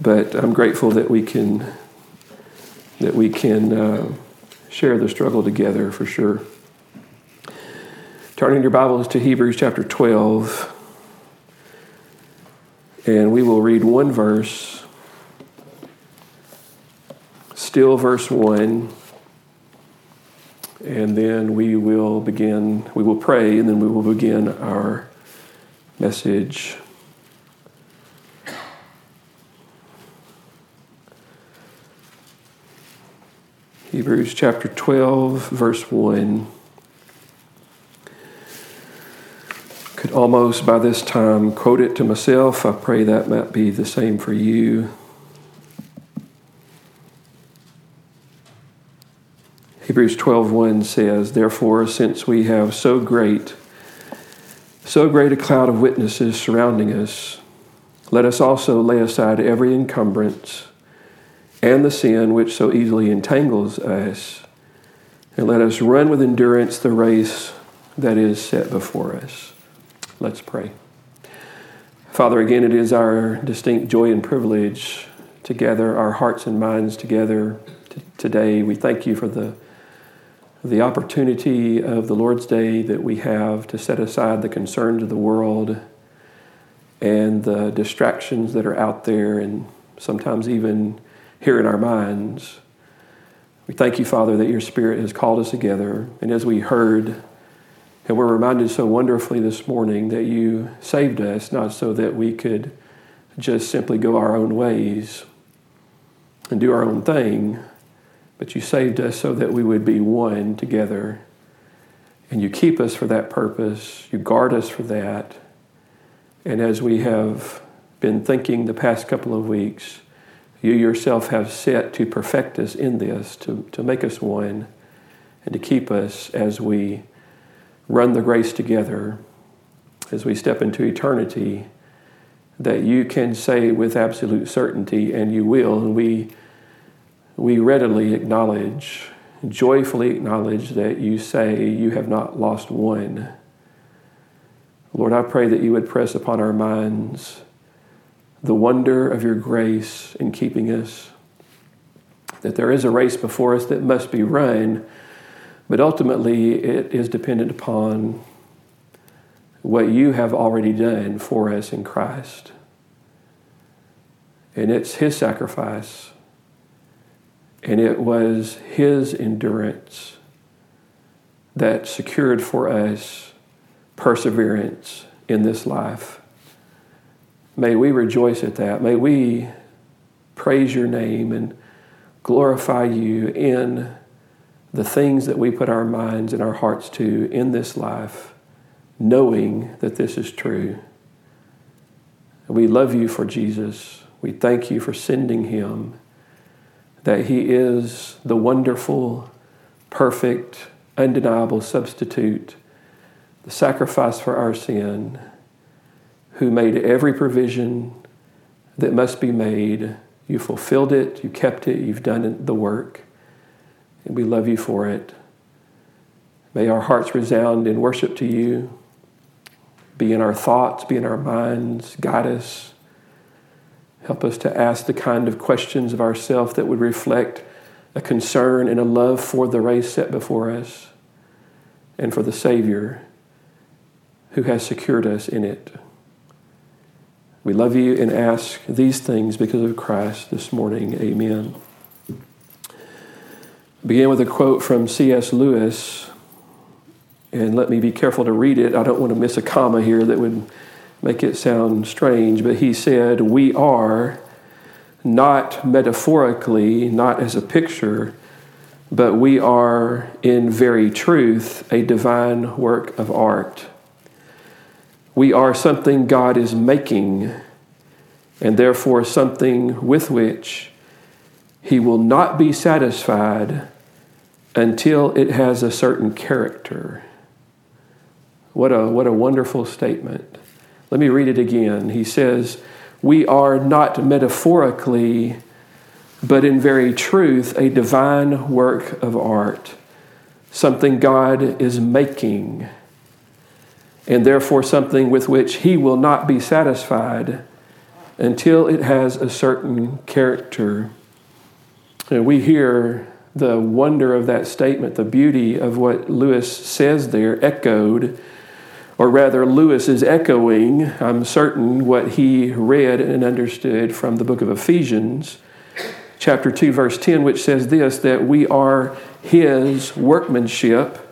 But I'm grateful that we can that we can uh, share the struggle together for sure. Turning your Bibles to Hebrews chapter 12, and we will read one verse, still verse 1, and then we will begin, we will pray, and then we will begin our message. Hebrews chapter 12, verse 1. Could almost by this time quote it to myself. I pray that might be the same for you. Hebrews 12:1 says, "Therefore, since we have so great so great a cloud of witnesses surrounding us, let us also lay aside every encumbrance and the sin which so easily entangles us, and let us run with endurance the race that is set before us. Let's pray. Father, again, it is our distinct joy and privilege to gather our hearts and minds together t- today. We thank you for the the opportunity of the Lord's Day that we have to set aside the concerns of the world and the distractions that are out there, and sometimes even here in our minds. We thank you, Father, that your Spirit has called us together. And as we heard, and we're reminded so wonderfully this morning that you saved us, not so that we could just simply go our own ways and do our own thing, but you saved us so that we would be one together. And you keep us for that purpose, you guard us for that. And as we have been thinking the past couple of weeks, you yourself have set to perfect us in this, to, to make us one, and to keep us as we run the race together, as we step into eternity, that you can say with absolute certainty, and you will, and we, we readily acknowledge, joyfully acknowledge that you say you have not lost one. Lord, I pray that you would press upon our minds the wonder of your grace in keeping us. That there is a race before us that must be run, but ultimately it is dependent upon what you have already done for us in Christ. And it's His sacrifice, and it was His endurance that secured for us perseverance in this life. May we rejoice at that. May we praise your name and glorify you in the things that we put our minds and our hearts to in this life, knowing that this is true. We love you for Jesus. We thank you for sending him, that he is the wonderful, perfect, undeniable substitute, the sacrifice for our sin who made every provision that must be made. You fulfilled it, you kept it, you've done the work, and we love you for it. May our hearts resound in worship to you, be in our thoughts, be in our minds, guide us. Help us to ask the kind of questions of ourselves that would reflect a concern and a love for the race set before us and for the Savior who has secured us in it. We love you and ask these things because of Christ this morning. Amen. Begin with a quote from C.S. Lewis, and let me be careful to read it. I don't want to miss a comma here that would make it sound strange, but he said, We are not metaphorically, not as a picture, but we are in very truth a divine work of art. We are something God is making, and therefore something with which He will not be satisfied until it has a certain character. What a, what a wonderful statement. Let me read it again. He says, We are not metaphorically, but in very truth, a divine work of art, something God is making and therefore something with which he will not be satisfied until it has a certain character. And we hear the wonder of that statement, the beauty of what Lewis says there, echoed, or rather, Lewis is echoing, I'm certain, what he read and understood from the book of Ephesians, chapter 2, verse 10, which says this that we are his workmanship,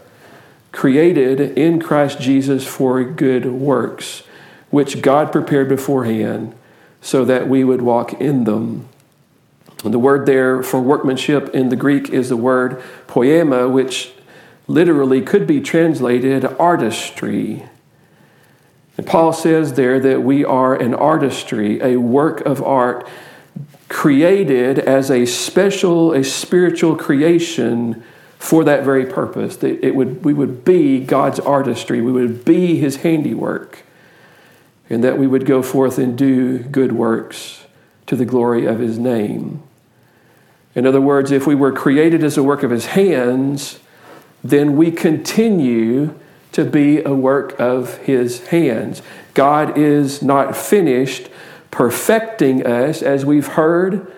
created in Christ Jesus for good works, which God prepared beforehand so that we would walk in them. The word there for workmanship in the Greek is the word poema, which literally could be translated artistry. And Paul says there that we are an artistry, a work of art created as a special, a spiritual creation for that very purpose. That it would, we would be God's artistry, we would be his handiwork, and that we would go forth and do good works to the glory of his name. In other words, if we were created as a work of his hands, then we continue to be a work of his hands. God is not finished perfecting us, as we've heard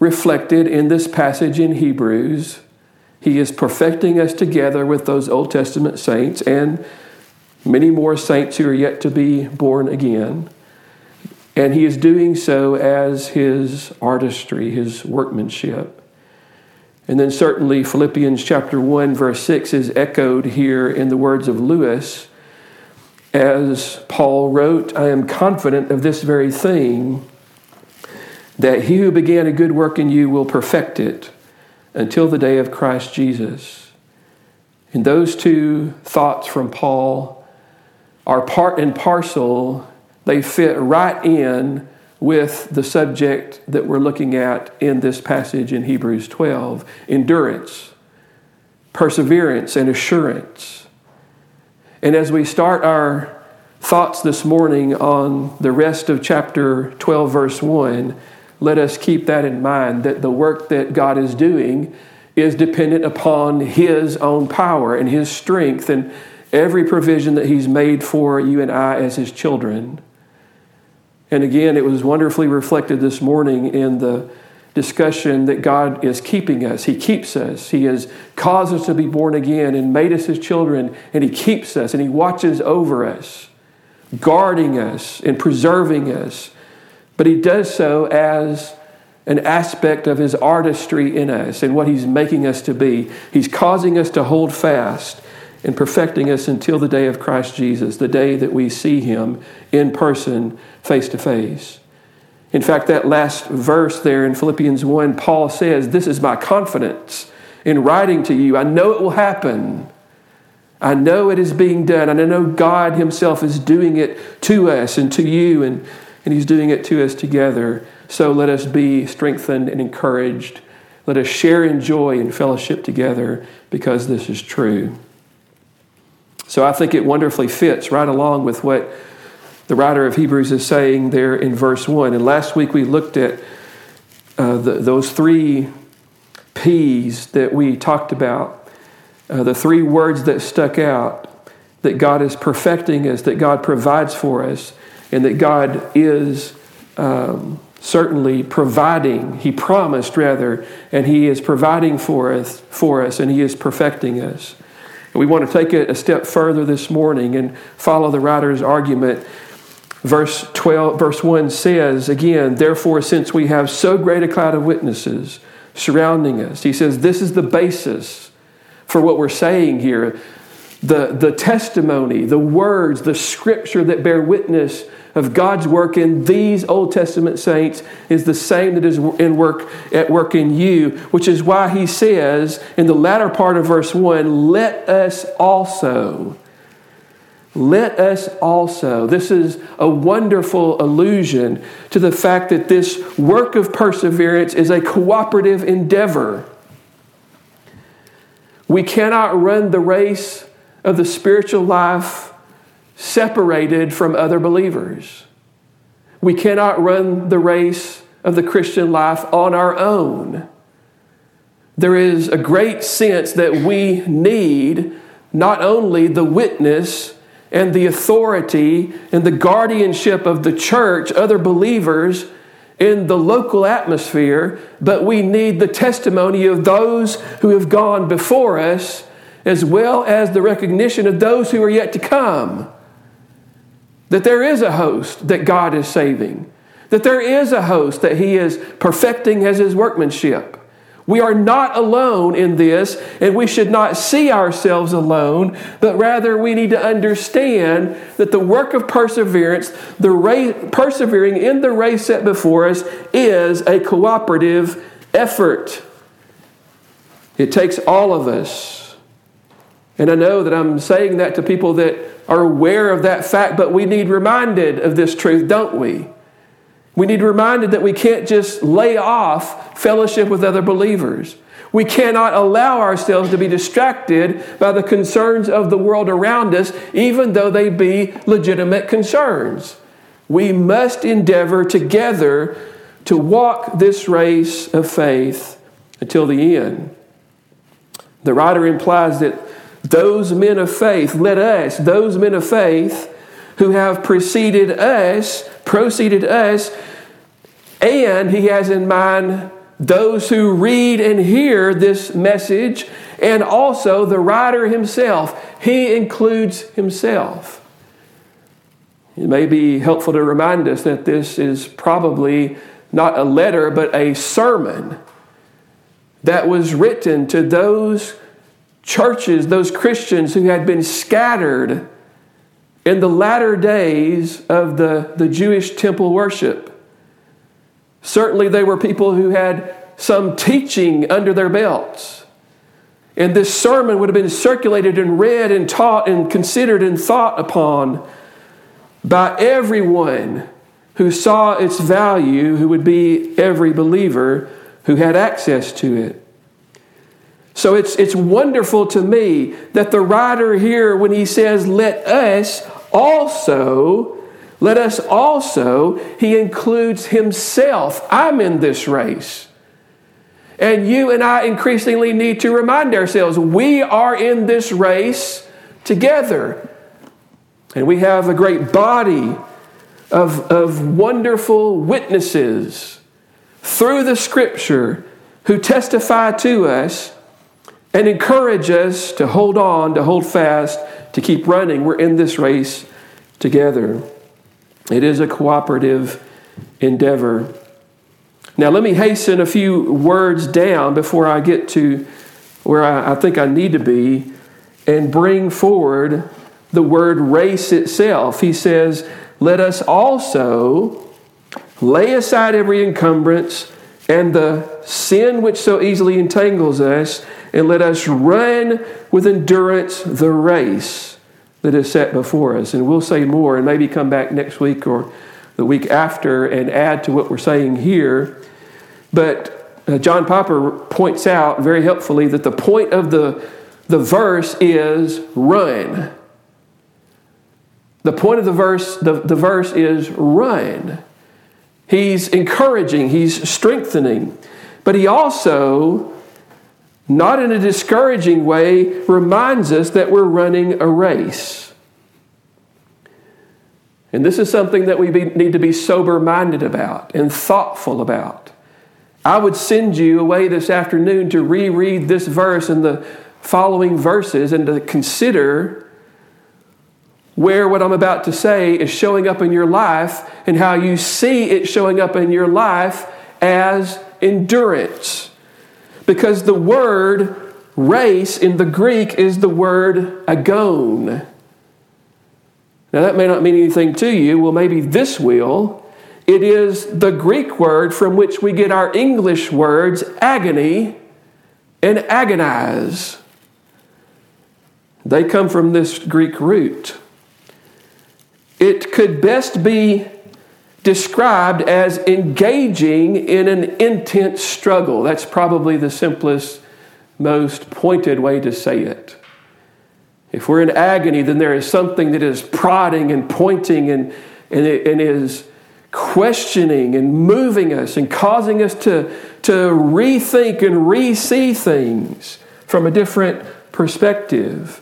reflected in this passage in Hebrews. He is perfecting us together with those Old Testament saints and many more saints who are yet to be born again. And he is doing so as his artistry, his workmanship. And then certainly Philippians chapter 1 verse 6 is echoed here in the words of Lewis as Paul wrote, I am confident of this very thing that he who began a good work in you will perfect it until the day of Christ Jesus. And those two thoughts from Paul are part and parcel they fit right in with the subject that we're looking at in this passage in Hebrews 12 endurance, perseverance, and assurance. And as we start our thoughts this morning on the rest of chapter 12, verse 1, let us keep that in mind that the work that God is doing is dependent upon His own power and His strength and every provision that He's made for you and I as His children. And again, it was wonderfully reflected this morning in the discussion that God is keeping us. He keeps us. He has caused us to be born again and made us His children, and He keeps us and He watches over us, guarding us and preserving us. But He does so as an aspect of His artistry in us and what He's making us to be. He's causing us to hold fast and perfecting us until the day of Christ Jesus, the day that we see Him in person, face to face. In fact, that last verse there in Philippians 1, Paul says, This is my confidence in writing to you. I know it will happen. I know it is being done. And I know God Himself is doing it to us and to you, and, and He's doing it to us together. So let us be strengthened and encouraged. Let us share in joy and fellowship together because this is true. So I think it wonderfully fits right along with what the writer of Hebrews is saying there in verse 1. And last week we looked at uh, the, those three P's that we talked about, uh, the three words that stuck out that God is perfecting us, that God provides for us, and that God is um, certainly providing. He promised, rather, and He is providing for us, for us, and He is perfecting us. And we want to take it a step further this morning and follow the writer's argument. Verse 12, verse 1 says, again, therefore, since we have so great a cloud of witnesses surrounding us, he says, this is the basis for what we're saying here. The, the testimony, the words, the scripture that bear witness of God's work in these Old Testament saints is the same that is in work at work in you, which is why he says in the latter part of verse 1, let us also let us also. This is a wonderful allusion to the fact that this work of perseverance is a cooperative endeavor. We cannot run the race of the spiritual life separated from other believers. We cannot run the race of the Christian life on our own. There is a great sense that we need not only the witness and the authority and the guardianship of the church, other believers in the local atmosphere, but we need the testimony of those who have gone before us, as well as the recognition of those who are yet to come. That there is a host that God is saving, that there is a host that He is perfecting as His workmanship. We are not alone in this, and we should not see ourselves alone, but rather we need to understand that the work of perseverance, the race, persevering in the race set before us, is a cooperative effort. It takes all of us. And I know that I'm saying that to people that are aware of that fact, but we need reminded of this truth, don't we? We need reminded that we can't just lay off fellowship with other believers. We cannot allow ourselves to be distracted by the concerns of the world around us, even though they be legitimate concerns. We must endeavor together to walk this race of faith until the end. The writer implies that those men of faith, let us, those men of faith who have preceded us, proceeded us, and he has in mind those who read and hear this message, and also the writer himself. He includes himself. It may be helpful to remind us that this is probably not a letter, but a sermon that was written to those churches, those Christians who had been scattered in the latter days of the, the Jewish temple worship. Certainly, they were people who had some teaching under their belts. And this sermon would have been circulated and read and taught and considered and thought upon by everyone who saw its value, who would be every believer who had access to it. So it's, it's wonderful to me that the writer here, when he says, let us also, let us also, he includes himself. I'm in this race. And you and I increasingly need to remind ourselves we are in this race together. And we have a great body of, of wonderful witnesses through the scripture who testify to us and encourage us to hold on, to hold fast, to keep running. We're in this race together. It is a cooperative endeavor. Now, let me hasten a few words down before I get to where I, I think I need to be and bring forward the word race itself. He says, Let us also lay aside every encumbrance and the sin which so easily entangles us and let us run with endurance the race that is set before us. And we'll say more and maybe come back next week or the week after and add to what we're saying here. But uh, John Piper points out very helpfully that the point of the, the verse is run. The point of the verse, the, the verse is run. He's encouraging, he's strengthening, but he also not in a discouraging way, reminds us that we're running a race. And this is something that we be, need to be sober minded about and thoughtful about. I would send you away this afternoon to reread this verse and the following verses and to consider where what I'm about to say is showing up in your life and how you see it showing up in your life as endurance. Because the word race in the Greek is the word agon. Now, that may not mean anything to you. Well, maybe this will. It is the Greek word from which we get our English words agony and agonize. They come from this Greek root. It could best be described as engaging in an intense struggle. That's probably the simplest, most pointed way to say it. If we're in agony, then there is something that is prodding and pointing and, and, and is questioning and moving us and causing us to, to rethink and re see things from a different perspective.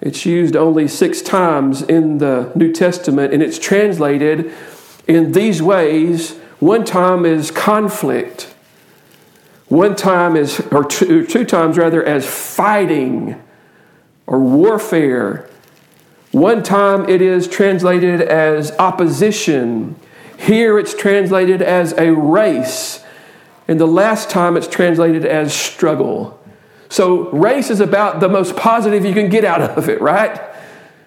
It's used only six times in the New Testament, and it's translated in these ways. One time is conflict, one time is, or two, two times rather, as fighting or warfare. One time it is translated as opposition. Here it's translated as a race. And the last time it's translated as struggle. So, race is about the most positive you can get out of it, right?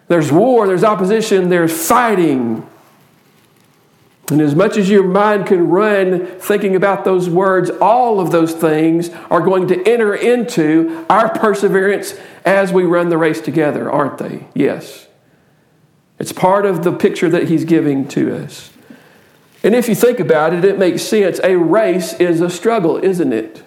There's war, there's opposition, there's fighting. And as much as your mind can run thinking about those words, all of those things are going to enter into our perseverance as we run the race together, aren't they? Yes. It's part of the picture that he's giving to us. And if you think about it, it makes sense. A race is a struggle, isn't it?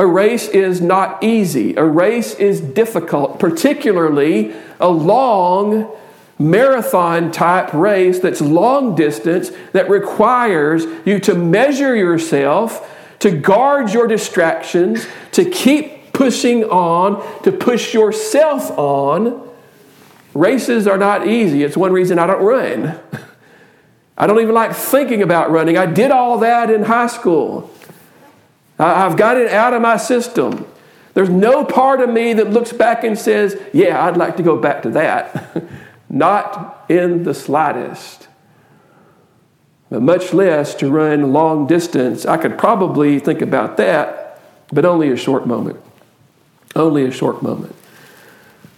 A race is not easy. A race is difficult, particularly a long marathon type race that's long distance that requires you to measure yourself, to guard your distractions, to keep pushing on, to push yourself on. Races are not easy. It's one reason I don't run. I don't even like thinking about running. I did all that in high school. I've got it out of my system. There's no part of me that looks back and says, Yeah, I'd like to go back to that. Not in the slightest. But much less to run long distance. I could probably think about that, but only a short moment. Only a short moment.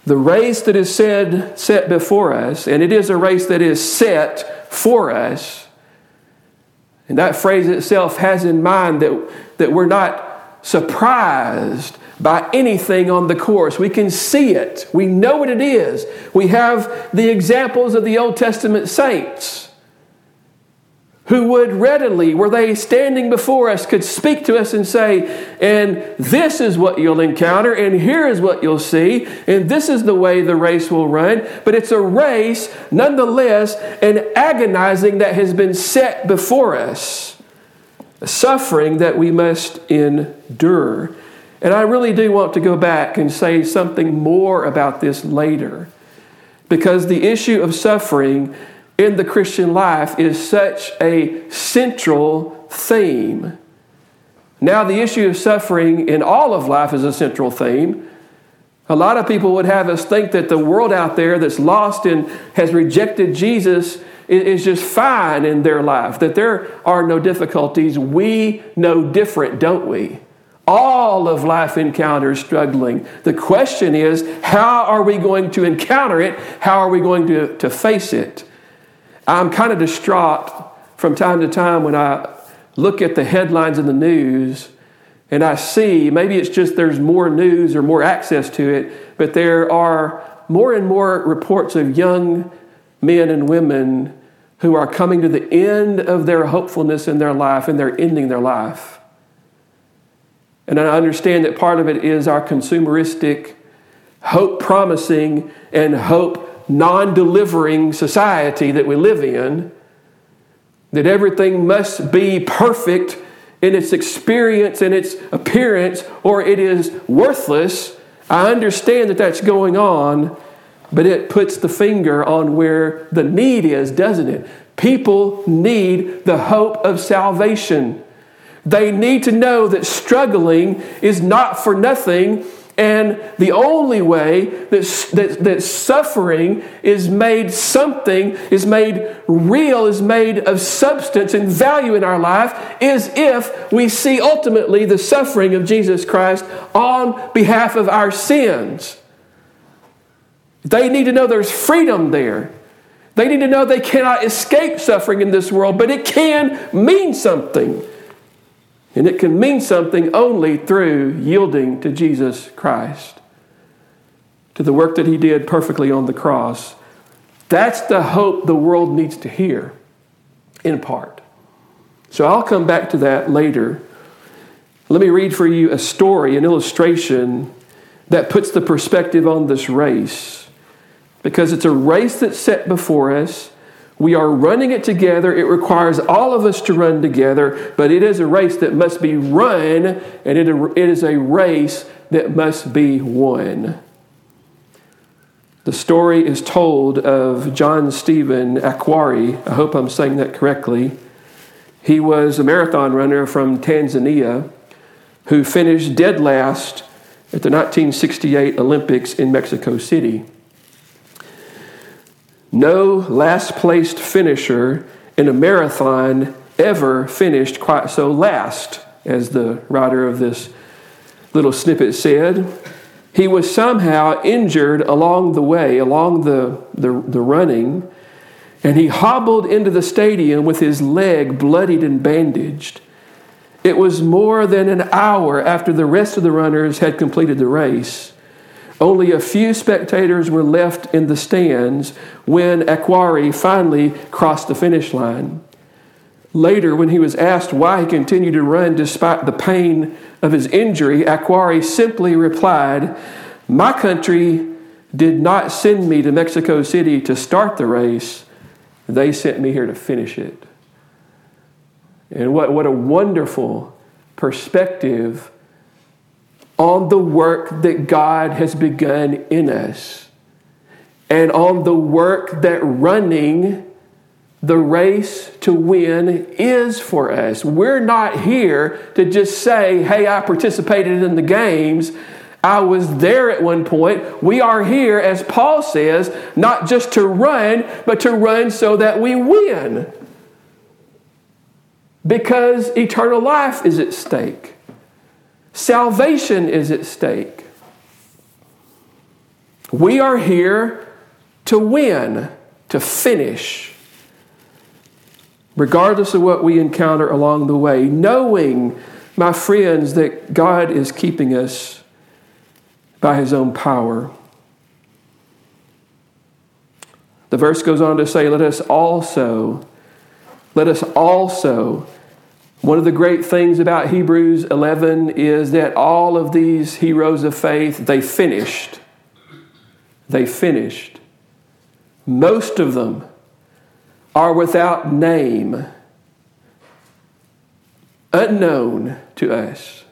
The race that is said set before us, and it is a race that is set for us. And that phrase itself has in mind that, that we're not surprised by anything on the course. We can see it, we know what it is. We have the examples of the Old Testament saints who would readily, were they standing before us, could speak to us and say, and this is what you'll encounter, and here is what you'll see, and this is the way the race will run. But it's a race, nonetheless, and agonizing that has been set before us, a suffering that we must endure. And I really do want to go back and say something more about this later, because the issue of suffering in the Christian life is such a central theme. Now, the issue of suffering in all of life is a central theme. A lot of people would have us think that the world out there that's lost and has rejected Jesus is just fine in their life, that there are no difficulties. We know different, don't we? All of life encounters struggling. The question is, how are we going to encounter it? How are we going to, to face it? I'm kind of distraught from time to time when I look at the headlines in the news and I see maybe it's just there's more news or more access to it, but there are more and more reports of young men and women who are coming to the end of their hopefulness in their life and they're ending their life. And I understand that part of it is our consumeristic, hope promising, and hope non delivering society that we live in, that everything must be perfect in its experience and its appearance, or it is worthless. I understand that that's going on, but it puts the finger on where the need is, doesn't it? People need the hope of salvation. They need to know that struggling is not for nothing and the only way that, that, that, suffering is made something, is made real, is made of substance and value in our life is if we see ultimately the suffering of Jesus Christ on behalf of our sins. They need to know there's freedom there. They need to know they cannot escape suffering in this world, but it can mean something. And it can mean something only through yielding to Jesus Christ, to the work that He did perfectly on the cross. That's the hope the world needs to hear, in part. So I'll come back to that later. Let me read for you a story, an illustration that puts the perspective on this race. Because it's a race that's set before us we are running it together. It requires all of us to run together, but it is a race that must be run, and it is a race that must be won. The story is told of John Stephen Akhwari. I hope I'm saying that correctly. He was a marathon runner from Tanzania who finished dead last at the 1968 Olympics in Mexico City. No last placed finisher in a marathon ever finished quite so last, as the writer of this little snippet said he was somehow injured along the way, along the, the, the, running, and he hobbled into the stadium with his leg bloodied and bandaged. It was more than an hour after the rest of the runners had completed the race. Only a few spectators were left in the stands when Akhwari finally crossed the finish line. Later, when he was asked why he continued to run despite the pain of his injury, Akhwari simply replied, My country did not send me to Mexico City to start the race, they sent me here to finish it. And what, what a wonderful perspective on the work that God has begun in us and on the work that running the race to win is for us. We're not here to just say, hey, I participated in the games. I was there at one point. We are here, as Paul says, not just to run, but to run so that we win. Because eternal life is at stake, salvation is at stake. We are here to win, to finish regardless of what we encounter along the way, knowing, my friends, that God is keeping us by His own power. The verse goes on to say, Let us also, let us also. One of the great things about Hebrews 11 is that all of these heroes of faith, they finished. They finished. Most of them are without name, unknown to us.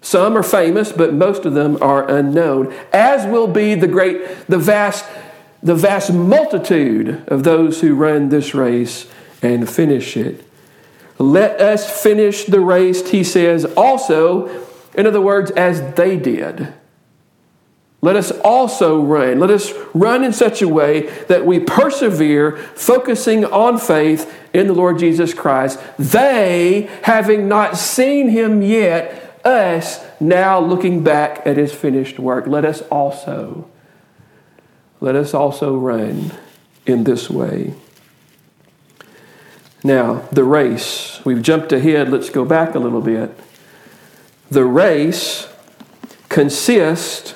Some are famous, but most of them are unknown, as will be the great, the vast, the vast multitude of those who run this race and finish it. Let us finish the race, he says, also, in other words, as they did. Let us also run. Let us run in such a way that we persevere, focusing on faith in the Lord Jesus Christ. They, having not seen him yet, us now looking back at his finished work. Let us also, let us also run in this way. Now, the race. We've jumped ahead. Let's go back a little bit. The race consists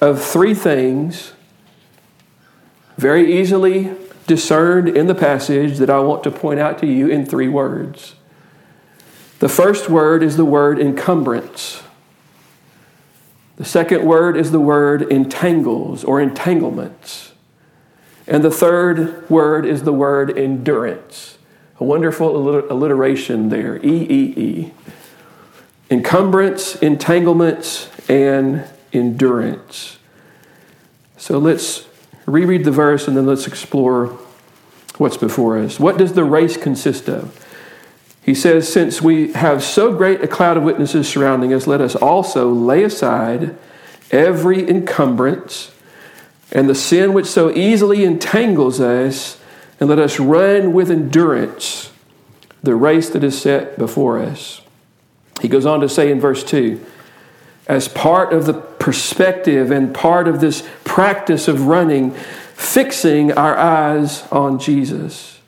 of three things very easily discerned in the passage that I want to point out to you in three words. The first word is the word encumbrance. The second word is the word entangles or entanglements. And the third word is the word endurance. A wonderful alliteration there E E E. Encumbrance, entanglements, and endurance. So let's reread the verse and then let's explore what's before us. What does the race consist of? He says, Since we have so great a cloud of witnesses surrounding us, let us also lay aside every encumbrance and the sin which so easily entangles us, and let us run with endurance the race that is set before us. He goes on to say in verse 2 as part of the perspective and part of this practice of running, fixing our eyes on Jesus,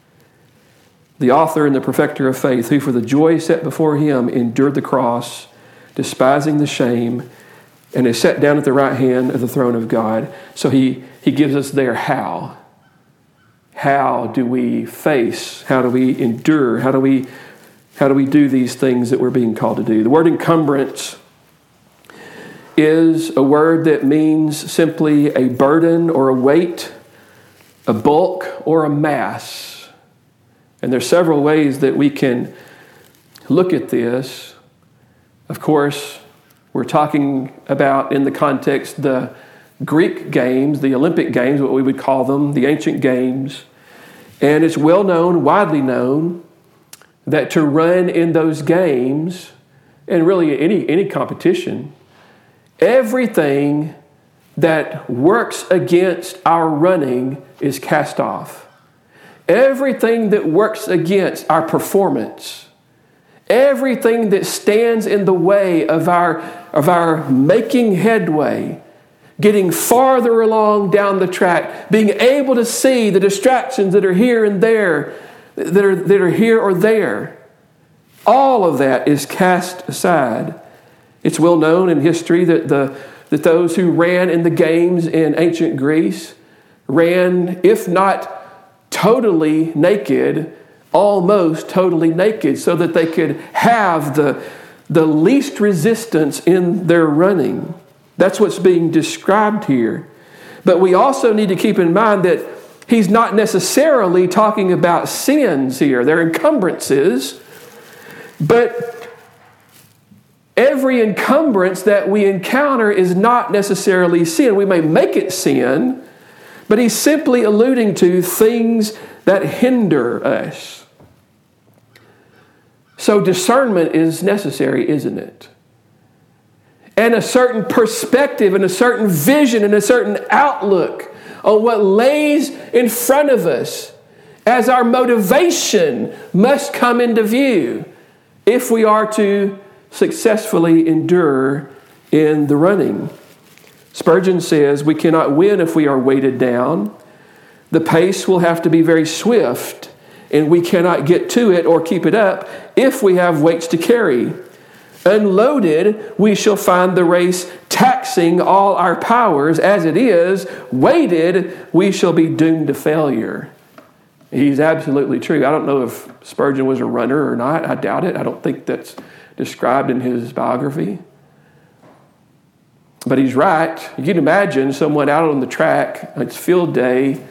the author and the perfecter of faith, who for the joy set before him endured the cross, despising the shame, and is set down at the right hand of the throne of God. So he, he gives us there how. How do we face? How do we endure? How do we, how do we do these things that we're being called to do? The word encumbrance is a word that means simply a burden or a weight, a bulk or a mass. And there's several ways that we can look at this. Of course, we're talking about in the context the Greek games, the Olympic Games, what we would call them, the ancient games. And it's well known, widely known, that to run in those games, and really any, any competition, everything that works against our running is cast off. Everything that works against our performance, everything that stands in the way of our, of our making headway, getting farther along down the track, being able to see the distractions that are here and there, that are, that are here or there, all of that is cast aside. It's well known in history that, the, that those who ran in the games in ancient Greece ran, if not totally naked, almost totally naked, so that they could have the, the least resistance in their running. That's what's being described here. But we also need to keep in mind that he's not necessarily talking about sins here, they're encumbrances. But every encumbrance that we encounter is not necessarily sin. We may make it sin, but he's simply alluding to things that hinder us. So discernment is necessary, isn't it? And a certain perspective and a certain vision and a certain outlook on what lays in front of us as our motivation must come into view if we are to successfully endure in the running. Spurgeon says we cannot win if we are weighted down. The pace will have to be very swift, and we cannot get to it or keep it up if we have weights to carry. Unloaded, we shall find the race taxing all our powers. As it is, weighted, we shall be doomed to failure. He's absolutely true. I don't know if Spurgeon was a runner or not. I doubt it. I don't think that's described in his biography. But he's right. You can imagine someone out on the track, it's field day,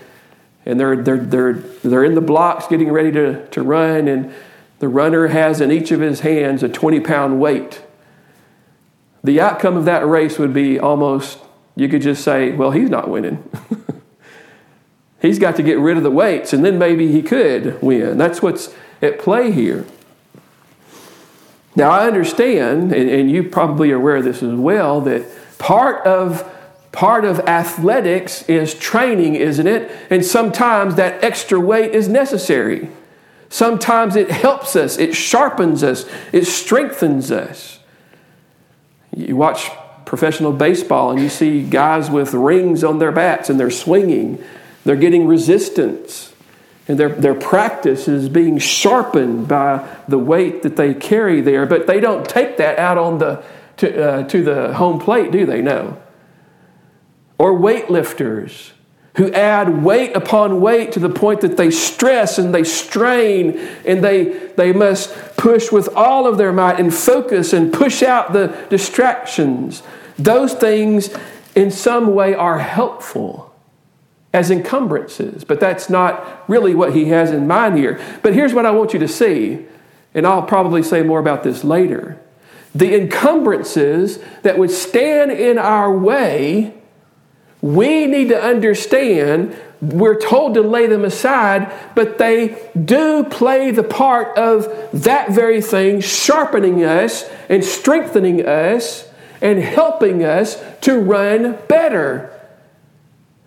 and they're, they're, they're, they're in the blocks getting ready to, to run, and the runner has in each of his hands a 20 pound weight. The outcome of that race would be almost, you could just say, well, he's not winning. He's got to get rid of the weights, and then maybe he could win. That's what's at play here. Now, I understand, and, and you probably are aware of this as well, that part of part of athletics is training, isn't it? And sometimes that extra weight is necessary. Sometimes it helps us, it sharpens us, it strengthens us. You watch professional baseball and you see guys with rings on their bats and they're swinging they're getting resistance. And their, their practice is being sharpened by the weight that they carry there. But they don't take that out on the, to, uh, to the home plate, do they? No. Or weightlifters who add weight upon weight to the point that they stress and they strain and they, they must push with all of their might and focus and push out the distractions. Those things, in some way, are helpful as encumbrances, but that's not really what he has in mind here. But here's what I want you to see, and I'll probably say more about this later. The encumbrances that would stand in our way, we need to understand we're told to lay them aside, but they do play the part of that very thing, sharpening us and strengthening us and helping us to run better.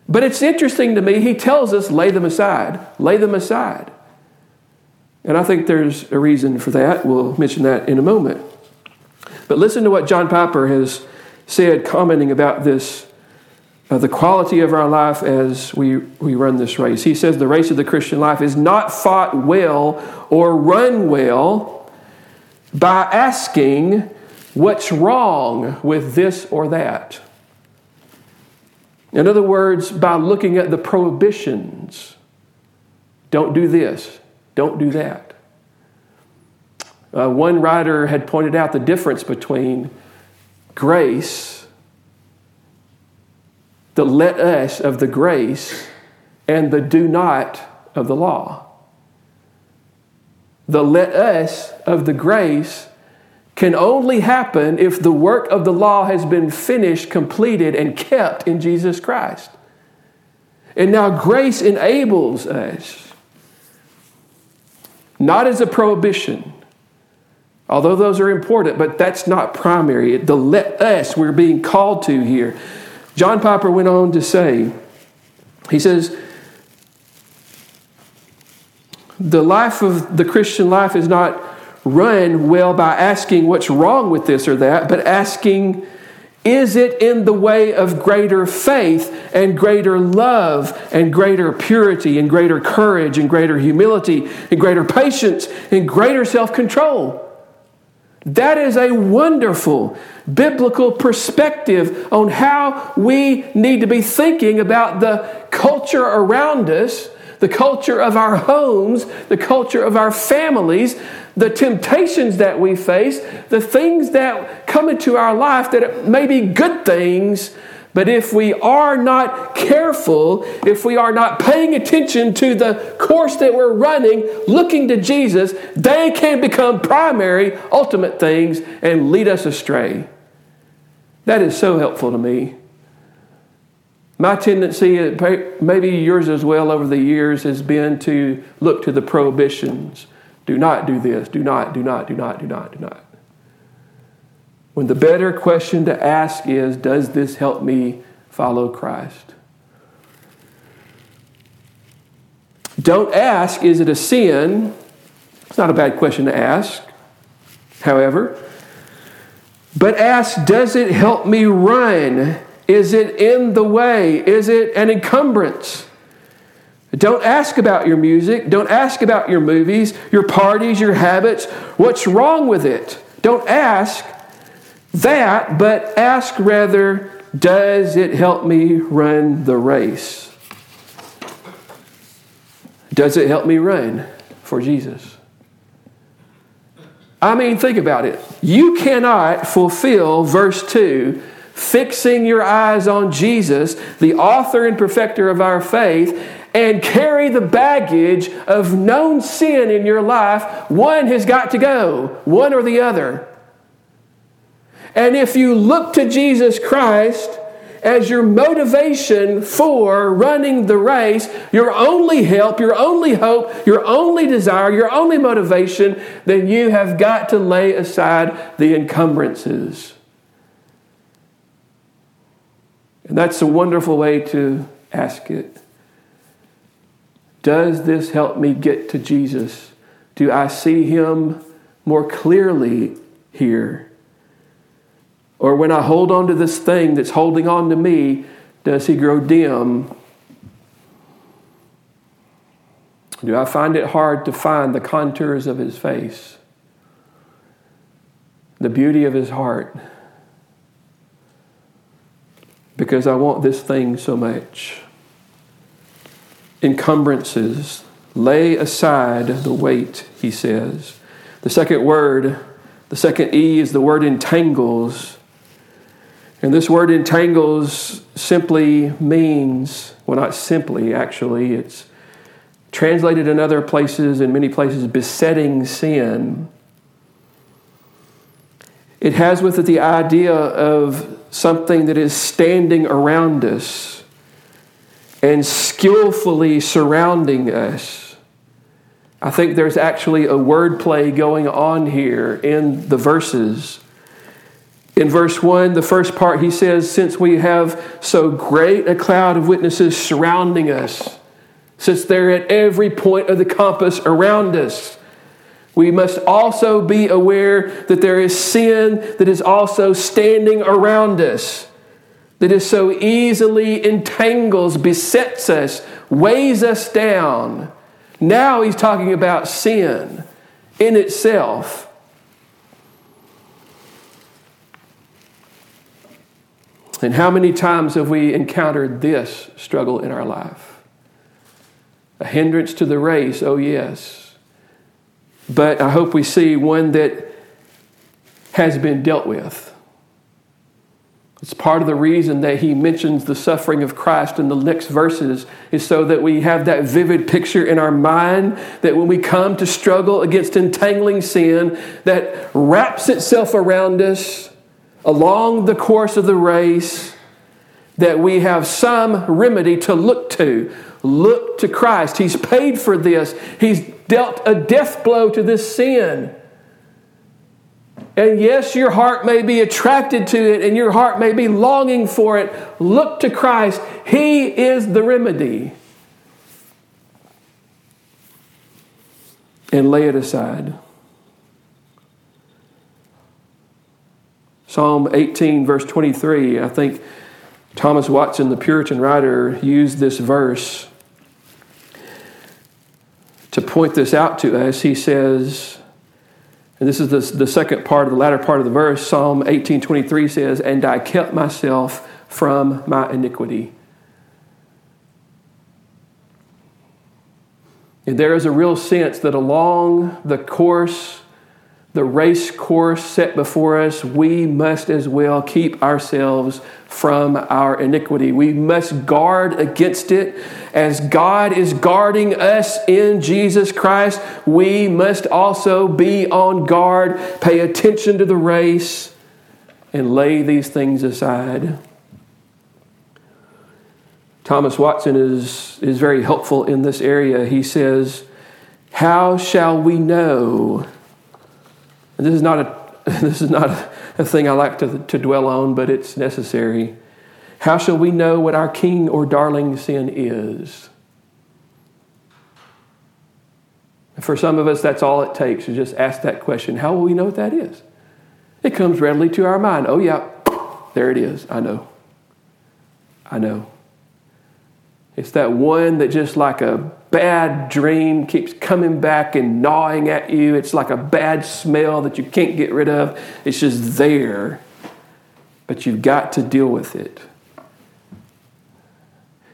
But it's interesting to me, he tells us, lay them aside, lay them aside. And I think there's a reason for that. We'll mention that in a moment. But listen to what John Piper has said, commenting about this, uh, the quality of our life as we, we run this race. He says the race of the Christian life is not fought well or run well by asking what's wrong with this or that. In other words, by looking at the prohibitions don't do this, don't do that. Uh, one writer had pointed out the difference between grace, the let us of the grace, and the do not of the law. The let us of the grace can only happen if the work of the law has been finished, completed, and kept in Jesus Christ. And now grace enables us, not as a prohibition, although those are important, but that's not primary. The let us we're being called to here. John Piper went on to say, he says, the life of the Christian life is not run well by asking what's wrong with this or that, but asking, is it in the way of greater faith and greater love and greater purity and greater courage and greater humility and greater patience and greater self control? That is a wonderful biblical perspective on how we need to be thinking about the culture around us, the culture of our homes, the culture of our families, the temptations that we face, the things that come into our life that may be good things, but if we are not careful, if we are not paying attention to the course that we're running, looking to Jesus, they can become primary, ultimate things and lead us astray. That is so helpful to me. My tendency, uh, maybe yours as well over the years, has been to look to the prohibitions do not do this. Do not, do not, do not, do not, do not. When the better question to ask is Does this help me follow Christ? Don't ask, Is it a sin? It's not a bad question to ask, however. But ask, Does it help me run? Is it in the way? Is it an encumbrance? Don't ask about your music. Don't ask about your movies, your parties, your habits. What's wrong with it? Don't ask that, but ask rather, does it help me run the race? Does it help me run for Jesus? I mean, think about it. You cannot fulfill verse 2 fixing your eyes on Jesus, the author and perfecter of our faith, and carry the baggage of known sin in your life, one has got to go, one or the other. And if you look to Jesus Christ as your motivation for running the race, your only help, your only hope, your only desire, your only motivation, then you have got to lay aside the encumbrances. And that's a wonderful way to ask it. Does this help me get to Jesus? Do I see him more clearly here? Or when I hold on to this thing that's holding on to me, does he grow dim? Do I find it hard to find the contours of his face, the beauty of his heart? Because I want this thing so much encumbrances. Lay aside the weight, he says. The second word, the second E, is the word entangles. And this word entangles simply means, well, not simply, actually, it's translated in other places, in many places, besetting sin. It has with it the idea of something that is standing around us and skillfully surrounding us. I think there's actually a wordplay going on here in the verses. In verse 1, the first part, he says, Since we have so great a cloud of witnesses surrounding us, since they're at every point of the compass around us, we must also be aware that there is sin that is also standing around us that is so easily entangles, besets us, weighs us down. Now he's talking about sin in itself. And how many times have we encountered this struggle in our life? A hindrance to the race, oh yes. But I hope we see one that has been dealt with It's part of the reason that he mentions the suffering of Christ in the next verses, is so that we have that vivid picture in our mind that when we come to struggle against entangling sin that wraps itself around us along the course of the race, that we have some remedy to look to. Look to Christ. He's paid for this, He's dealt a death blow to this sin. And yes, your heart may be attracted to it and your heart may be longing for it. Look to Christ. He is the remedy. And lay it aside. Psalm 18, verse 23, I think Thomas Watson, the Puritan writer, used this verse to point this out to us. He says, and this is the, the second part of the latter part of the verse. Psalm 18:23 says, "And I kept myself from my iniquity." And there is a real sense that along the course the race course set before us, we must as well keep ourselves from our iniquity. We must guard against it. As God is guarding us in Jesus Christ, we must also be on guard, pay attention to the race, and lay these things aside. Thomas Watson is, is very helpful in this area. He says, How shall we know? This is not a, this is not a thing I like to, to dwell on, but it's necessary. How shall we know what our king or darling sin is? For some of us, that's all it takes to just ask that question. How will we know what that is? It comes readily to our mind. Oh, yeah, there it is. I know. I know. It's that one that just like a bad dream keeps coming back and gnawing at you. It's like a bad smell that you can't get rid of. It's just there, but you've got to deal with it.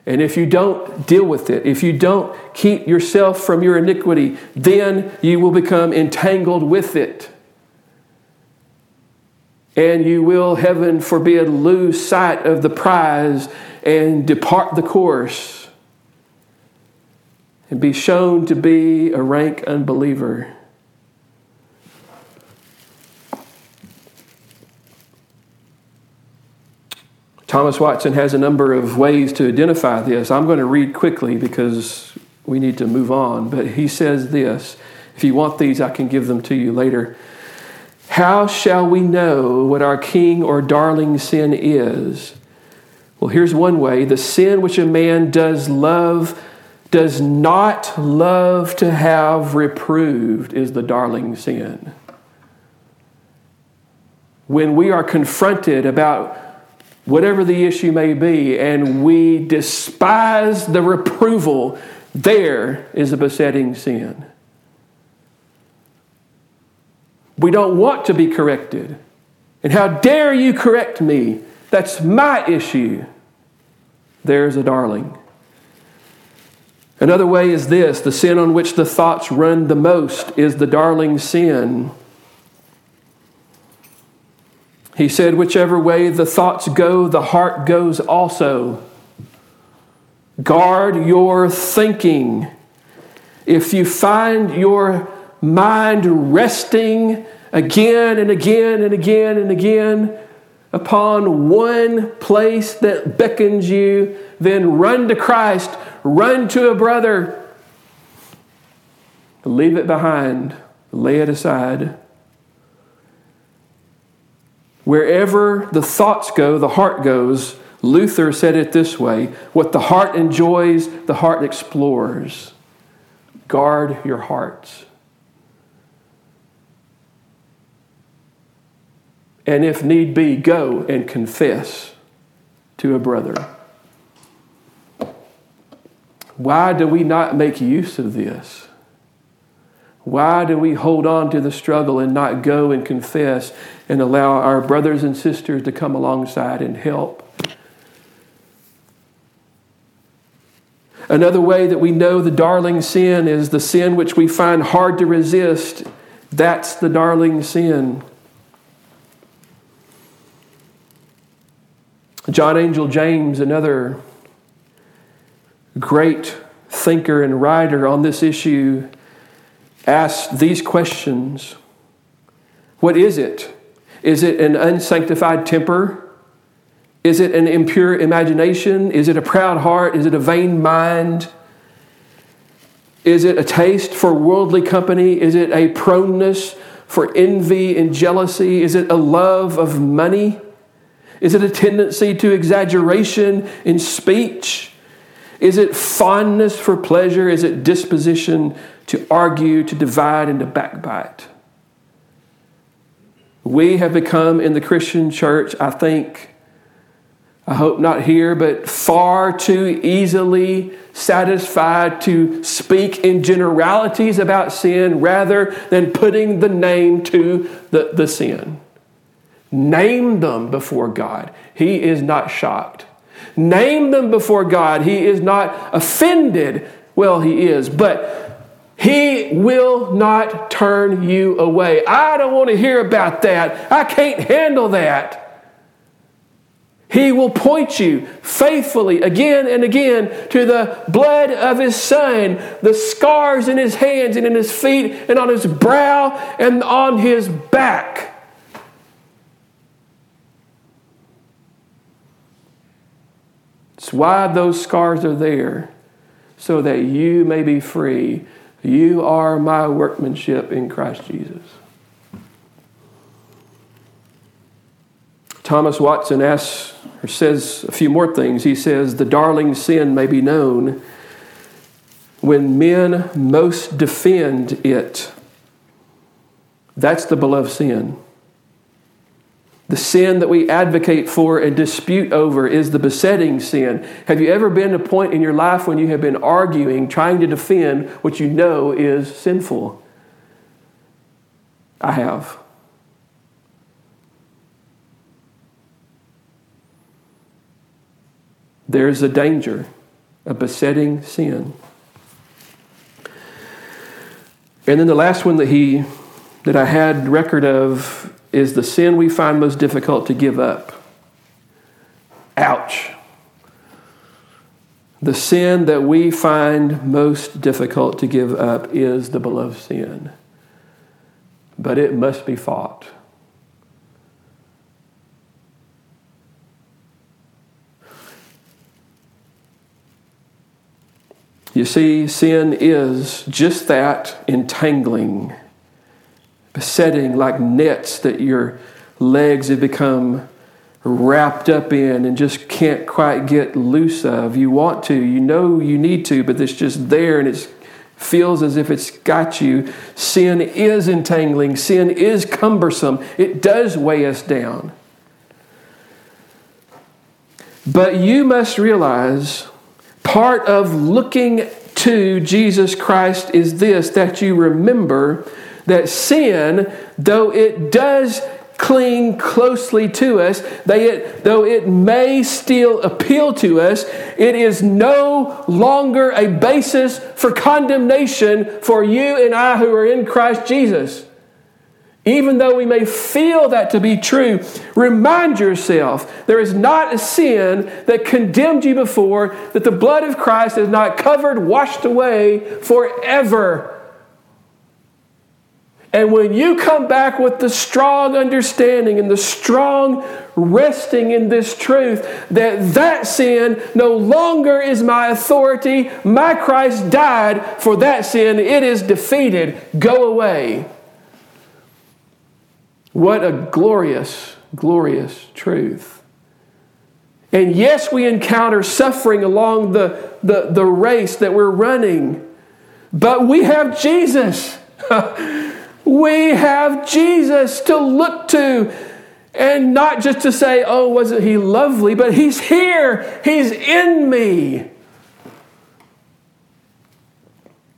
And if you don't deal with it, if you don't keep yourself from your iniquity, then you will become entangled with it. And you will, heaven forbid, lose sight of the prize and depart the course and be shown to be a rank unbeliever. Thomas Watson has a number of ways to identify this. I'm going to read quickly because we need to move on, but he says this. If you want these, I can give them to you later. How shall we know what our king or darling sin is? Well, here's one way the sin which a man does love, does not love to have reproved, is the darling sin. When we are confronted about whatever the issue may be and we despise the reproval, there is a besetting sin. We don't want to be corrected. And how dare you correct me? That's my issue. There's a darling. Another way is this the sin on which the thoughts run the most is the darling sin. He said, Whichever way the thoughts go, the heart goes also. Guard your thinking. If you find your mind resting again and again and again and again upon one place that beckons you, then run to Christ, run to a brother. Leave it behind, lay it aside. Wherever the thoughts go, the heart goes. Luther said it this way What the heart enjoys, the heart explores. Guard your hearts. And if need be, go and confess to a brother. Why do we not make use of this? Why do we hold on to the struggle and not go and confess and allow our brothers and sisters to come alongside and help? Another way that we know the darling sin is the sin which we find hard to resist. That's the darling sin. John Angell James, another great thinker and writer on this issue, asked these questions What is it? Is it an unsanctified temper? Is it an impure imagination? Is it a proud heart? Is it a vain mind? Is it a taste for worldly company? Is it a proneness for envy and jealousy? Is it a love of money? Is it a tendency to exaggeration in speech? Is it fondness for pleasure? Is it disposition to argue, to divide, and to backbite? We have become in the Christian church, I think, I hope not here, but far too easily satisfied to speak in generalities about sin rather than putting the name to the, the sin. Name them before God. He is not shocked. Name them before God. He is not offended. Well, He is, but He will not turn you away. I don't want to hear about that. I can't handle that. He will point you faithfully again and again to the blood of His Son, the scars in His hands and in His feet and on His brow and on His back. Why those scars are there, so that you may be free. You are my workmanship in Christ Jesus. Thomas Watson asks or says a few more things. He says, The darling sin may be known when men most defend it. That's the beloved sin. The sin that we advocate for and dispute over is the besetting sin. Have you ever been to a point in your life when you have been arguing, trying to defend what you know is sinful? I have. there's a danger, a besetting sin. And then the last one that he that I had record of is the sin we find most difficult to give up. Ouch. The sin that we find most difficult to give up is the beloved sin. But it must be fought. You see, sin is just that entangling, besetting like nets that your legs have become wrapped up in and just can't quite get loose of. You want to, you know you need to, but it's just there and it feels as if it's got you. Sin is entangling, sin is cumbersome, it does weigh us down. But you must realize Part of looking to Jesus Christ is this that you remember that sin, though it does cling closely to us, though it may still appeal to us, it is no longer a basis for condemnation for you and I who are in Christ Jesus. Even though we may feel that to be true, remind yourself there is not a sin that condemned you before that the blood of Christ has not covered, washed away forever. And when you come back with the strong understanding and the strong resting in this truth that that sin no longer is my authority, my Christ died for that sin, it is defeated, go away. What a glorious, glorious truth. And yes, we encounter suffering along the, the, the race that we're running, but we have Jesus. we have Jesus to look to. And not just to say, oh, wasn't he lovely, but he's here, he's in me.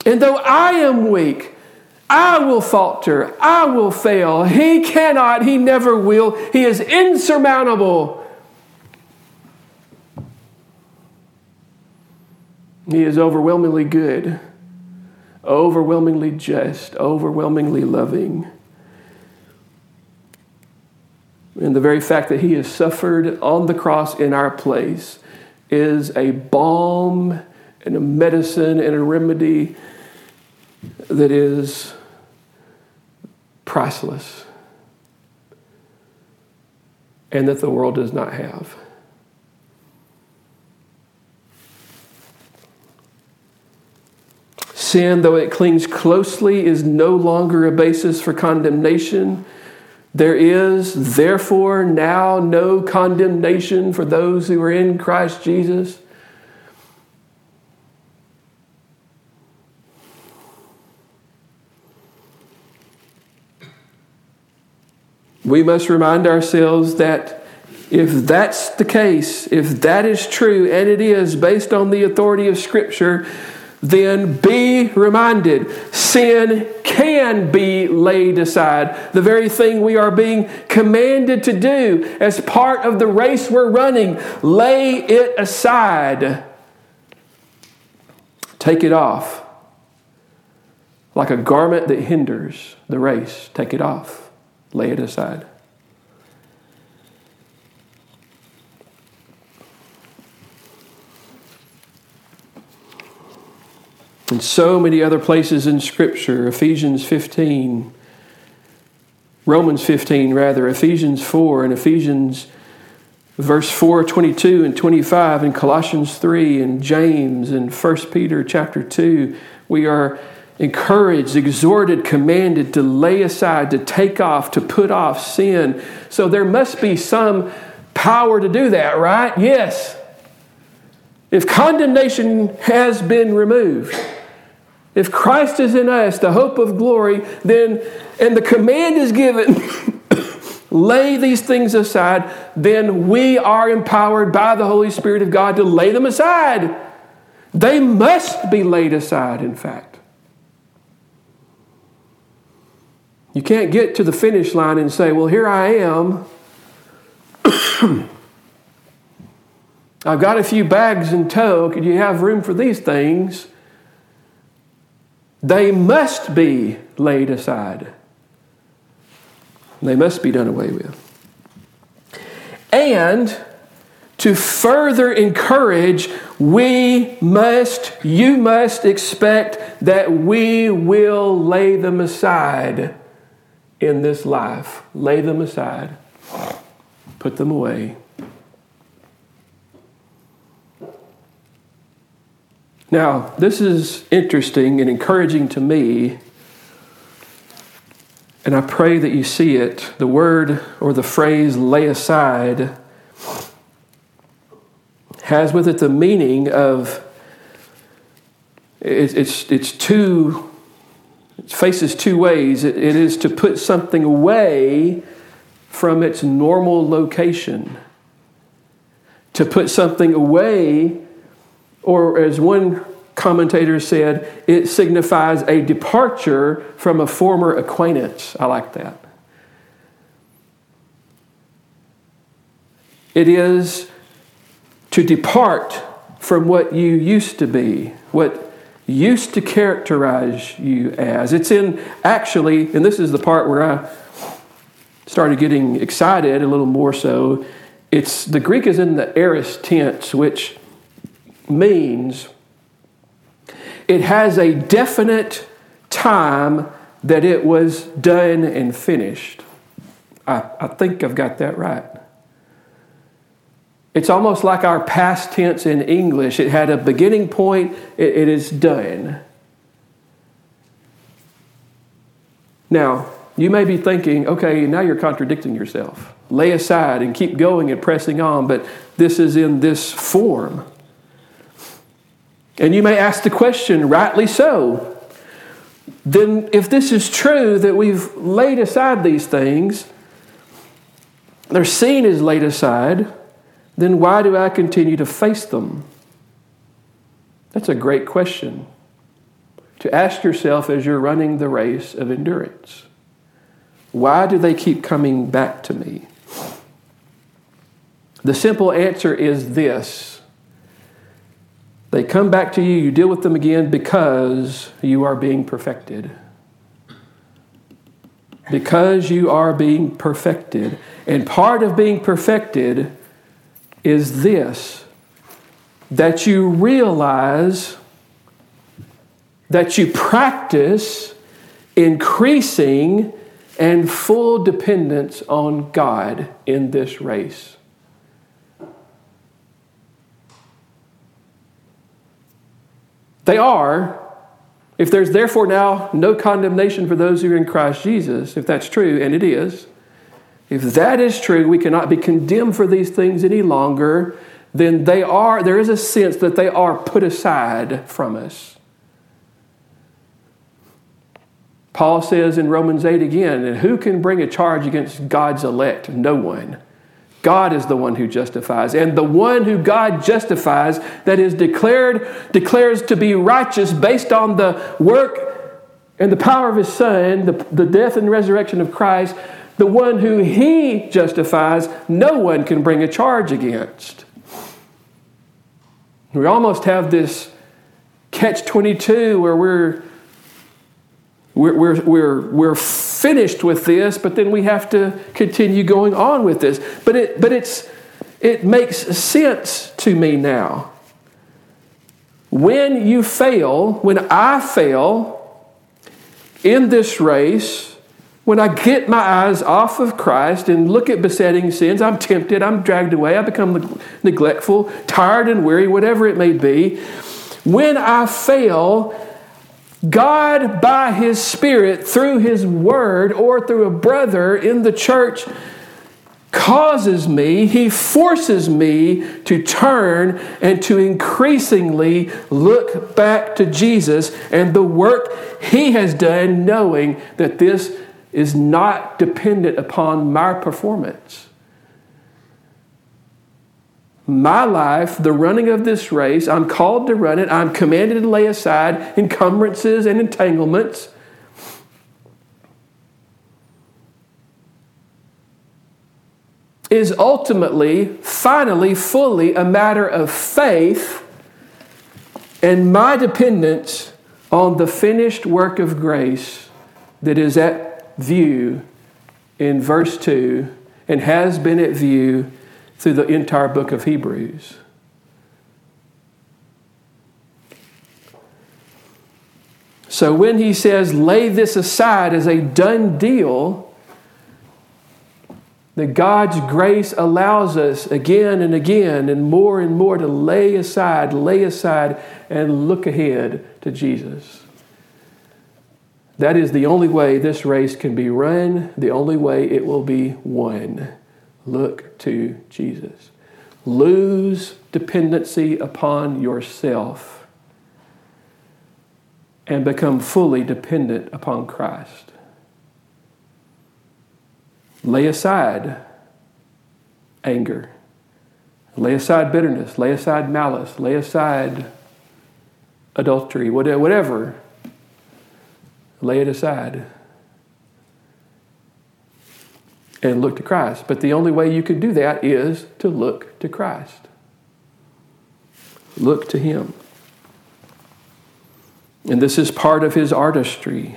And though I am weak, I will falter. I will fail. He cannot. He never will. He is insurmountable. He is overwhelmingly good, overwhelmingly just, overwhelmingly loving. And the very fact that he has suffered on the cross in our place is a balm and a medicine and a remedy that is priceless and that the world does not have. Sin, though it clings closely, is no longer a basis for condemnation. There is, therefore, now no condemnation for those who are in Christ Jesus. we must remind ourselves that if that's the case, if that is true, and it is based on the authority of Scripture, then be reminded sin can be laid aside. The very thing we are being commanded to do as part of the race we're running, lay it aside. Take it off. Like a garment that hinders the race, take it off lay it aside. In so many other places in Scripture, Ephesians 15, Romans 15, rather, Ephesians 4, and Ephesians verse 4, 22 and 25, and Colossians 3, and James, and 1 Peter chapter 2, we are encouraged, exhorted, commanded to lay aside, to take off, to put off sin. So there must be some power to do that, right? Yes. If condemnation has been removed, if Christ is in us, the hope of glory, then, and the command is given, lay these things aside, then we are empowered by the Holy Spirit of God to lay them aside. They must be laid aside, in fact. You can't get to the finish line and say, Well, here I am. I've got a few bags in tow. Could you have room for these things? They must be laid aside. They must be done away with. And to further encourage, we must, you must expect that we will lay them aside in this life, lay them aside, put them away. Now, this is interesting and encouraging to me, and I pray that you see it. The word or the phrase lay aside has with it the meaning of it's, it's, it's two it faces two ways. it is to put something away from its normal location, to put something away, or as one commentator said, it signifies a departure from a former acquaintance. I like that. It is to depart from what you used to be, what used to characterize you as. It's in actually, and this is the part where I started getting excited a little more so. It's the Greek is in the aorist tense, which means it has a definite time that it was done and finished. I, I think I've got that right. It's almost like our past tense in English. It had a beginning point, it, it is done. Now, you may be thinking, okay, now you're contradicting yourself. Lay aside and keep going and pressing on, but this is in this form. And you may ask the question, rightly so. Then, if this is true that we've laid aside these things, they're seen as laid aside, then why do I continue to face them? That's a great question to ask yourself as you're running the race of endurance. Why do they keep coming back to me? The simple answer is this they come back to you, you deal with them again because you are being perfected. because you are being perfected. And part of being perfected is this that you realize, that you practice increasing and full dependence on God in this race. They are, if there's therefore now no condemnation for those who are in Christ Jesus, if that's true, and it is, if that is true, we cannot be condemned for these things any longer, then they are, there is a sense that they are put aside from us. Paul says in Romans 8 again, and who can bring a charge against God's elect? No one. God is the one who justifies. And the one who God justifies, that is declared, declares to be righteous based on the work and the power of his Son, the, the death and resurrection of Christ, the one who he justifies, no one can bring a charge against. We almost have this catch 22 where we're we're, we're, we're, we're finished with this, but then we have to continue going on with this. But, it, but it's, it makes sense to me now. When you fail, when I fail in this race, when I get my eyes off of Christ and look at besetting sins, I'm tempted, I'm dragged away, I become neglectful, tired and weary, whatever it may be. When I fail, God, by His Spirit, through His Word, or through a brother in the church, causes me, He forces me to turn and to increasingly look back to Jesus and the work He has done, knowing that this is not dependent upon my performance my life, the running of this race, I'm called to run it. I'm commanded to lay aside encumbrances and entanglements. Is ultimately, finally, fully a matter of faith and my dependence on the finished work of grace that is at view in verse 2 and has been at view through the entire book of Hebrews. So when he says, lay this aside as a done deal, that God's grace allows us again and again and more and more to lay aside, lay aside, and look ahead to Jesus. That is the only way this race can be run, the only way it will be won. Look to Jesus. Lose dependency upon yourself and become fully dependent upon Christ. Lay aside anger. Lay aside bitterness. Lay aside malice. Lay aside adultery. Whatever. Lay it aside and look to Christ. But the only way you can do that is to look to Christ. Look to Him. And this is part of His artistry,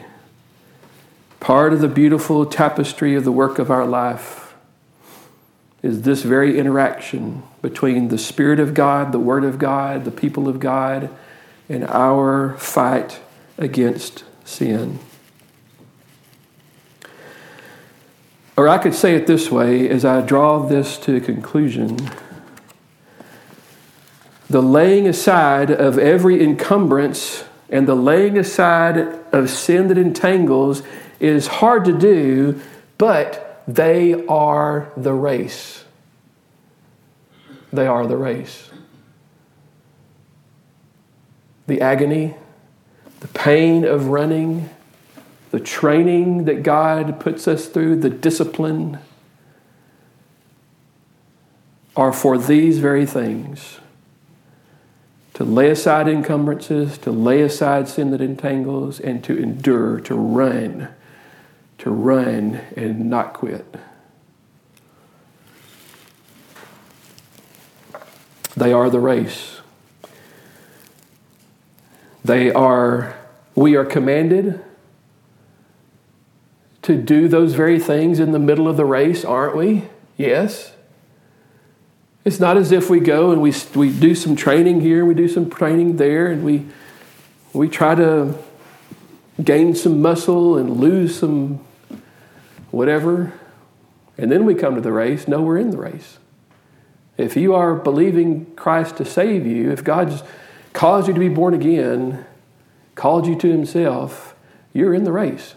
part of the beautiful tapestry of the work of our life. Is this very interaction between the Spirit of God, the Word of God, the people of God, and our fight against sin. Or I could say it this way as I draw this to a conclusion the laying aside of every encumbrance and the laying aside of sin that entangles is hard to do, but they are the race. They are the race. The agony, the pain of running, the training that God puts us through, the discipline, are for these very things to lay aside encumbrances, to lay aside sin that entangles, and to endure, to run, to run and not quit. They are the race. They are, we are commanded to do those very things in the middle of the race, aren't we? Yes. It's not as if we go and we, we do some training here, we do some training there, and we, we try to gain some muscle and lose some whatever, and then we come to the race. No, we're in the race. If you are believing Christ to save you, if God's caused you to be born again, called you to Himself, you're in the race.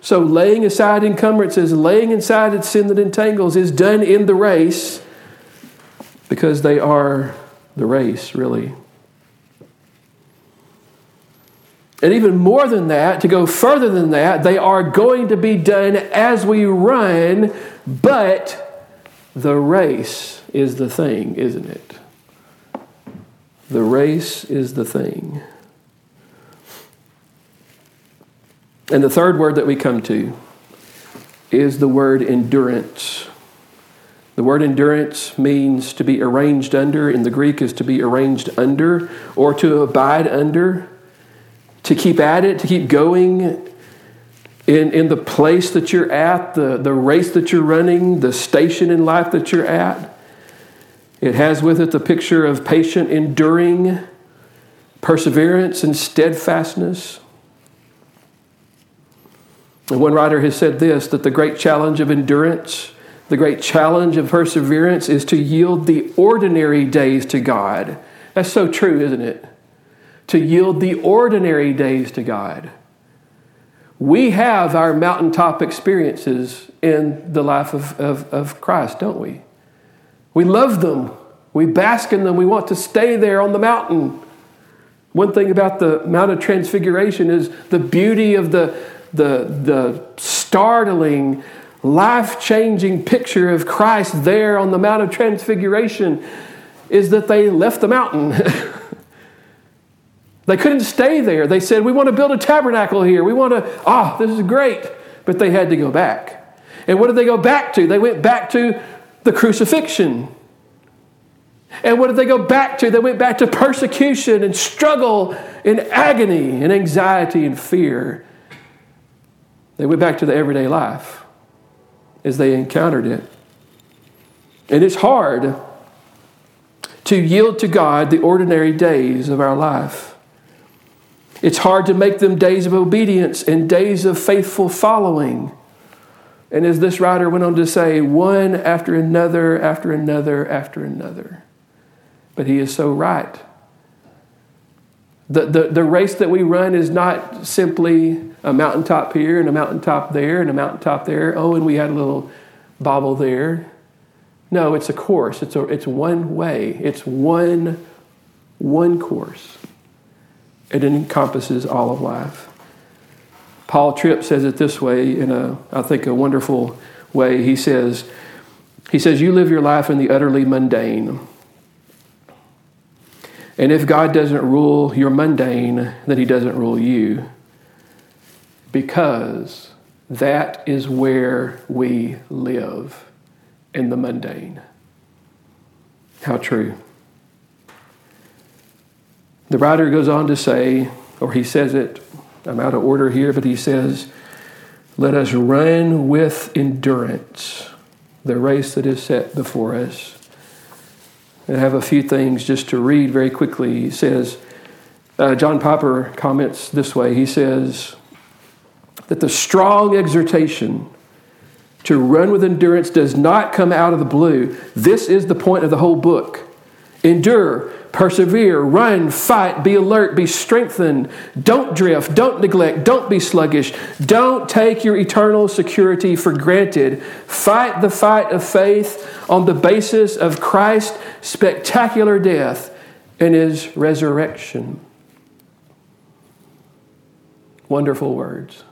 So, laying aside encumbrances, laying aside sin that entangles, is done in the race because they are the race, really. And even more than that, to go further than that, they are going to be done as we run, but the race is the thing, isn't it? The race is the thing. And the third word that we come to is the word endurance. The word endurance means to be arranged under. In the Greek, is to be arranged under or to abide under to keep at it, to keep going in, in the place that you're at, the, the race that you're running, the station in life that you're at. It has with it the picture of patient enduring, perseverance, and steadfastness. One writer has said this that the great challenge of endurance, the great challenge of perseverance is to yield the ordinary days to God. That's so true, isn't it? to yield the ordinary days to God. We have our mountaintop experiences in the life of, of, of Christ, don't we? We love them. We bask in them. We want to stay there on the mountain. One thing about the Mount of Transfiguration is the beauty of the, the, the startling, life changing picture of Christ there on the Mount of Transfiguration is that they left the mountain. They couldn't stay there. They said, We want to build a tabernacle here. We want to, ah, oh, this is great. But they had to go back. And what did they go back to? They went back to the crucifixion. And what did they go back to? They went back to persecution and struggle and agony and anxiety and fear. They went back to the everyday life as they encountered it. And it's hard to yield to God the ordinary days of our life. It's hard to make them days of obedience and days of faithful following. And as this writer went on to say, one after another, after another, after another. But he is so right. The, the, the race that we run is not simply a mountaintop here and a mountaintop there and a mountaintop there. Oh, and we had a little bobble there. No, it's a course. It's, a, it's one way. It's one, one course. It encompasses all of life. Paul Tripp says it this way in a, I think, a wonderful way. He says, he says, You live your life in the utterly mundane. And if God doesn't rule your mundane, then He doesn't rule you. Because that is where we live in the mundane. How true. The writer goes on to say, or he says it, I'm out of order here, but he says, Let us run with endurance the race that is set before us. I have a few things just to read very quickly. He says, uh, John Piper comments this way he says, that the strong exhortation to run with endurance does not come out of the blue. This is the point of the whole book. Endure, persevere, run, fight, be alert, be strengthened. Don't drift, don't neglect, don't be sluggish. Don't take your eternal security for granted. Fight the fight of faith on the basis of Christ's spectacular death and his resurrection. Wonderful words.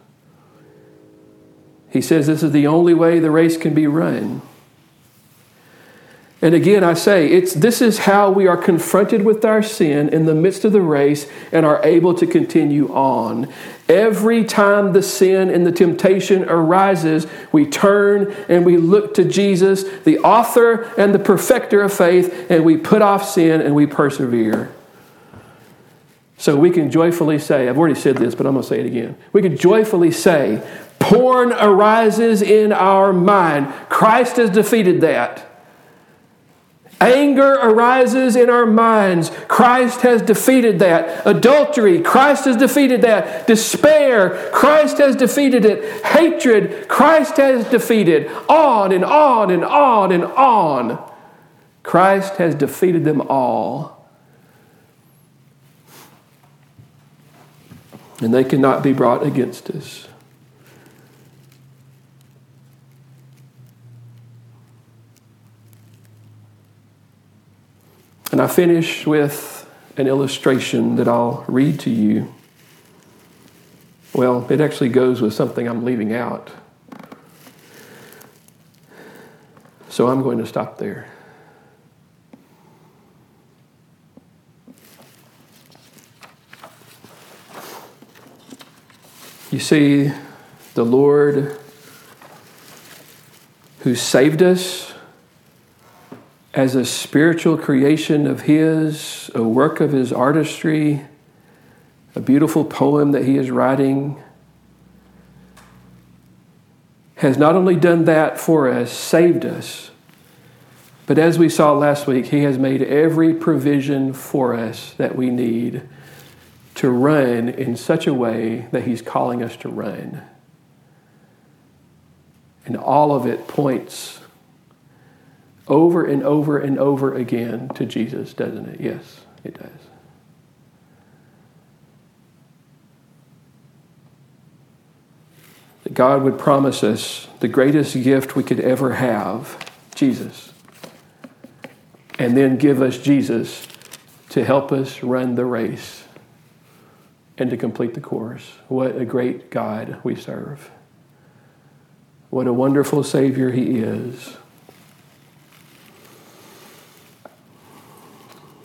He says this is the only way the race can be run. And again, I say, it's, this is how we are confronted with our sin in the midst of the race and are able to continue on. Every time the sin and the temptation arises, we turn and we look to Jesus, the author and the perfecter of faith, and we put off sin and we persevere. So we can joyfully say, I've already said this, but I'm going to say it again. We can joyfully say, porn arises in our mind. Christ has defeated that. Anger arises in our minds. Christ has defeated that. Adultery, Christ has defeated that. Despair, Christ has defeated it. Hatred, Christ has defeated. On and on and on and on. Christ has defeated them all. And they cannot be brought against us. And I finish with an illustration that I'll read to you. Well, it actually goes with something I'm leaving out. So I'm going to stop there. You see, the Lord who saved us as a spiritual creation of His, a work of His artistry, a beautiful poem that He is writing, has not only done that for us, saved us, but as we saw last week, He has made every provision for us that we need to run in such a way that He's calling us to run. And all of it points over and over and over again to Jesus, doesn't it? Yes, it does. That God would promise us the greatest gift we could ever have Jesus. And then give us Jesus to help us run the race and to complete the course. What a great God we serve. What a wonderful Savior He is.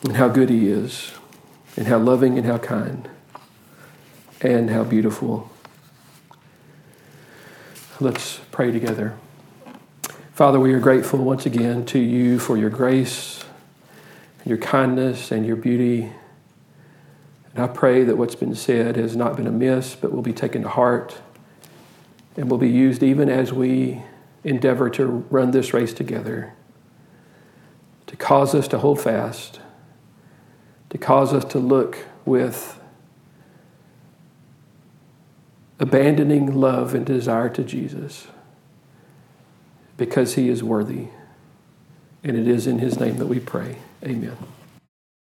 And how good He is, and how loving and how kind, and how beautiful. Let's pray together. Father, we are grateful once again to you for your grace, your kindness, and your beauty. And I pray that what's been said has not been amiss, but will be taken to heart and will be used even as we endeavor to run this race together to cause us to hold fast to cause us to look with abandoning love and desire to Jesus because he is worthy. And it is in his name that we pray. Amen.